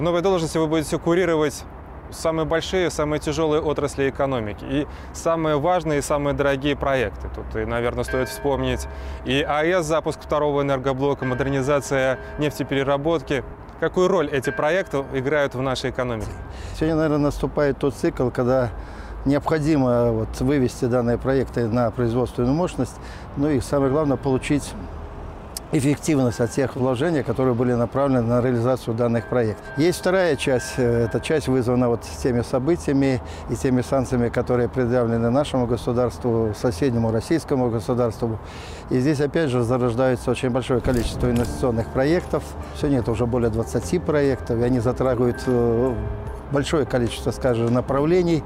В новой должности вы будете курировать самые большие, самые тяжелые отрасли экономики и самые важные и самые дорогие проекты. Тут, и, наверное, стоит вспомнить и АЭС, запуск второго энергоблока, модернизация нефтепереработки. Какую роль эти проекты играют в нашей экономике? Сегодня, наверное, наступает тот цикл, когда необходимо вот, вывести данные проекты на производственную мощность, ну и самое главное получить эффективность от тех вложений, которые были направлены на реализацию данных проектов. Есть вторая часть. э, Эта часть вызвана вот теми событиями и теми санкциями, которые предъявлены нашему государству, соседнему российскому государству. И здесь опять же зарождается очень большое количество инвестиционных проектов. Сегодня это уже более 20 проектов, и они затрагивают э, большое количество, скажем, направлений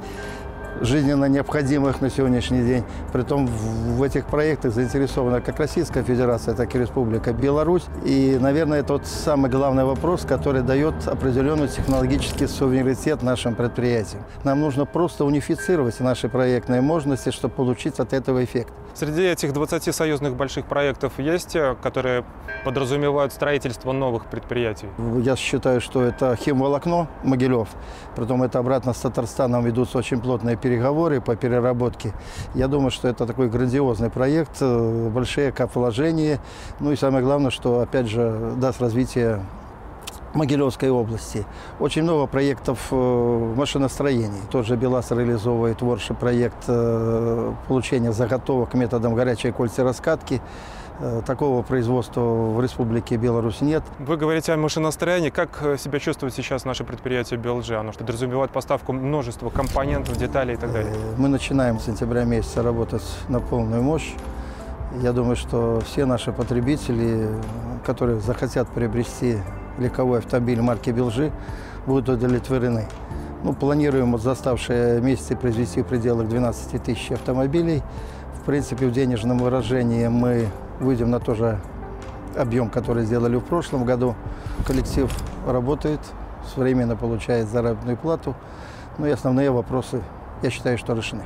жизненно необходимых на сегодняшний день. Притом в этих проектах заинтересована как Российская Федерация, так и Республика Беларусь. И, наверное, это тот самый главный вопрос, который дает определенный технологический суверенитет нашим предприятиям. Нам нужно просто унифицировать наши проектные мощности, чтобы получить от этого эффект. Среди этих 20 союзных больших проектов есть те, которые подразумевают строительство новых предприятий? Я считаю, что это химволокно Могилев. Притом это обратно с Татарстаном ведутся очень плотные переговоры по переработке. Я думаю, что это такой грандиозный проект, э, большие капвложения. Ну и самое главное, что опять же даст развитие Могилевской области. Очень много проектов э, в машиностроении. Тот же БелАЗ реализовывает творчий проект э, получения заготовок методом горячей кольцераскатки. Э, Такого производства в Республике Беларусь нет. Вы говорите о машиностроении. Как себя чувствует сейчас наше предприятие BLG? Оно что подразумевает поставку множества компонентов, деталей и так далее. Мы начинаем с сентября месяца работать на полную мощь. Я думаю, что все наши потребители, которые захотят приобрести легковой автомобиль марки «Белжи», будут удовлетворены. Ну, планируем вот за оставшие месяцы произвести в пределах 12 тысяч автомобилей. В принципе, в денежном выражении мы выйдем на тот же объем, который сделали в прошлом году. Коллектив работает, своевременно получает заработную плату. Ну и основные вопросы, я считаю, что решены.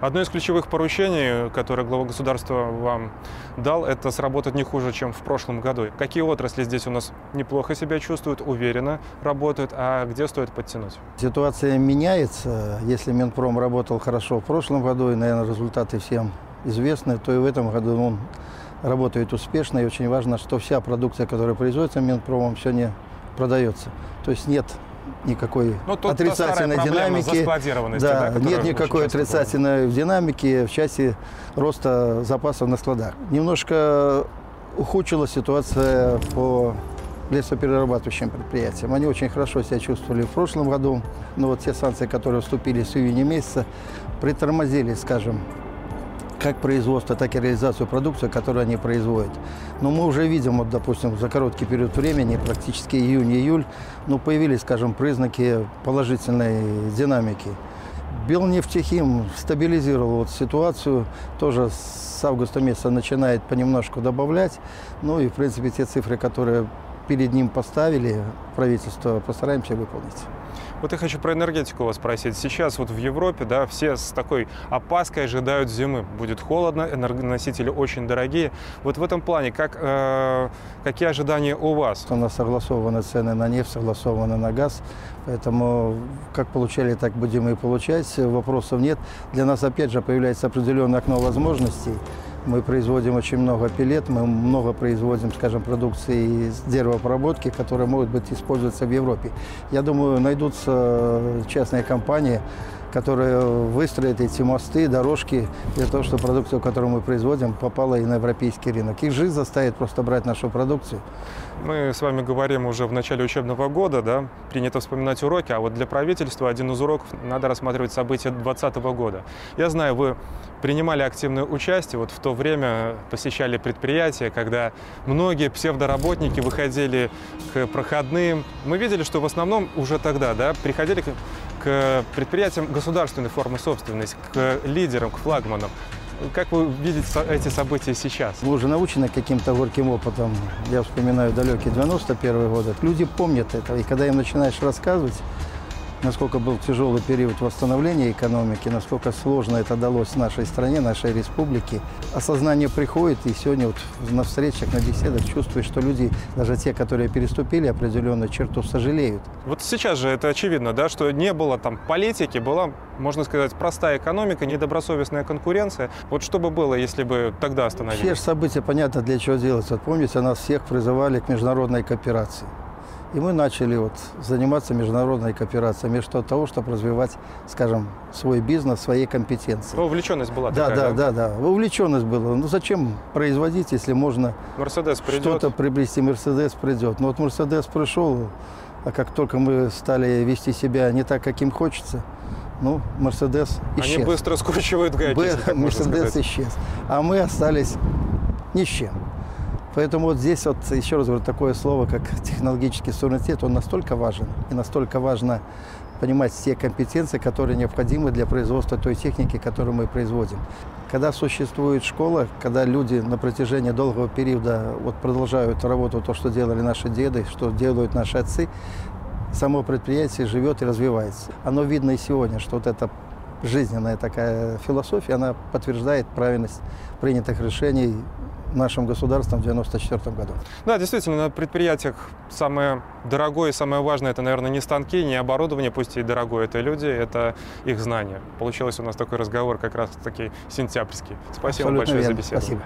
Одно из ключевых поручений, которое глава государства вам дал, это сработать не хуже, чем в прошлом году. Какие отрасли здесь у нас неплохо себя чувствуют, уверенно работают, а где стоит подтянуть? Ситуация меняется. Если Минпром работал хорошо в прошлом году, и, наверное, результаты всем известны, то и в этом году он работает успешно. И очень важно, что вся продукция, которая производится Минпромом, сегодня продается. То есть нет никакой Ну, тут отрицательной динамики. Да, да, нет никакой отрицательной динамики в части роста запасов на складах. Немножко ухудшилась ситуация по лесоперерабатывающим предприятиям. Они очень хорошо себя чувствовали в прошлом году, но вот те санкции, которые вступили с июня месяца, притормозили, скажем, как производство, так и реализацию продукции, которую они производят. Но мы уже видим, вот, допустим, за короткий период времени, практически июнь-июль, ну, появились, скажем, признаки положительной динамики. Белнефтехим стабилизировал вот ситуацию, тоже с августа месяца начинает понемножку добавлять. Ну и, в принципе, те цифры, которые перед ним поставили правительство, постараемся выполнить. Вот я хочу про энергетику вас спросить. Сейчас вот в Европе, да, все с такой опаской ожидают зимы. Будет холодно, энергоносители очень дорогие. Вот в этом плане, как, э, какие ожидания у вас? У нас согласованы цены на нефть, согласованы на газ. Поэтому как получали, так будем и получать. Вопросов нет. Для нас, опять же, появляется определенное окно возможностей. Мы производим очень много пилет, мы много производим, скажем, продукции из деревообработки, которые могут быть использоваться в Европе. Я думаю, найдутся частные компании, которые выстроят эти мосты, дорожки для того, чтобы продукция, которую мы производим, попала и на европейский рынок. Их жизнь заставит просто брать нашу продукцию. Мы с вами говорим уже в начале учебного года, да, принято вспоминать уроки, а вот для правительства один из уроков надо рассматривать события 2020 года. Я знаю, вы принимали активное участие, вот в то время посещали предприятия, когда многие псевдоработники выходили к проходным. Мы видели, что в основном уже тогда, да, приходили к, к предприятиям государственной формы собственности, к лидерам, к флагманам. Как вы видите эти события сейчас? Мы уже научены каким-то горьким опытом. Я вспоминаю далекие 91 годы. Люди помнят это. И когда им начинаешь рассказывать, насколько был тяжелый период восстановления экономики, насколько сложно это далось нашей стране, нашей республике. Осознание приходит, и сегодня вот на встречах, на беседах чувствуешь, что люди, даже те, которые переступили определенную черту, сожалеют. Вот сейчас же это очевидно, да, что не было там политики, была, можно сказать, простая экономика, недобросовестная конкуренция. Вот что бы было, если бы тогда остановились? Все же события понятно для чего делать. Вот помните, нас всех призывали к международной кооперации. И мы начали вот заниматься международной кооперацией вместо того, чтобы развивать, скажем, свой бизнес, свои компетенции. Ну, увлеченность была Да, такая, да, да, да. Увлеченность была. Ну зачем производить, если можно Мерседес что-то приобрести? Мерседес придет. Но вот Мерседес пришел, а как только мы стали вести себя не так, как им хочется, ну, Мерседес исчез. они быстро скручивают гайки, Мерседес исчез. А мы остались ни с чем. Поэтому вот здесь вот, еще раз говорю, такое слово, как технологический суверенитет, он настолько важен. И настолько важно понимать все компетенции, которые необходимы для производства той техники, которую мы производим. Когда существует школа, когда люди на протяжении долгого периода вот продолжают работу, то, что делали наши деды, что делают наши отцы, само предприятие живет и развивается. Оно видно и сегодня, что вот эта жизненная такая философия, она подтверждает правильность принятых решений нашим государством в 1994 году. Да, действительно, на предприятиях самое дорогое и самое важное это, наверное, не станки, не оборудование, пусть и дорогое, это люди, это их знания. Получилось у нас такой разговор как раз таки сентябрьский. Спасибо Абсолютно большое верно. за беседу. Спасибо.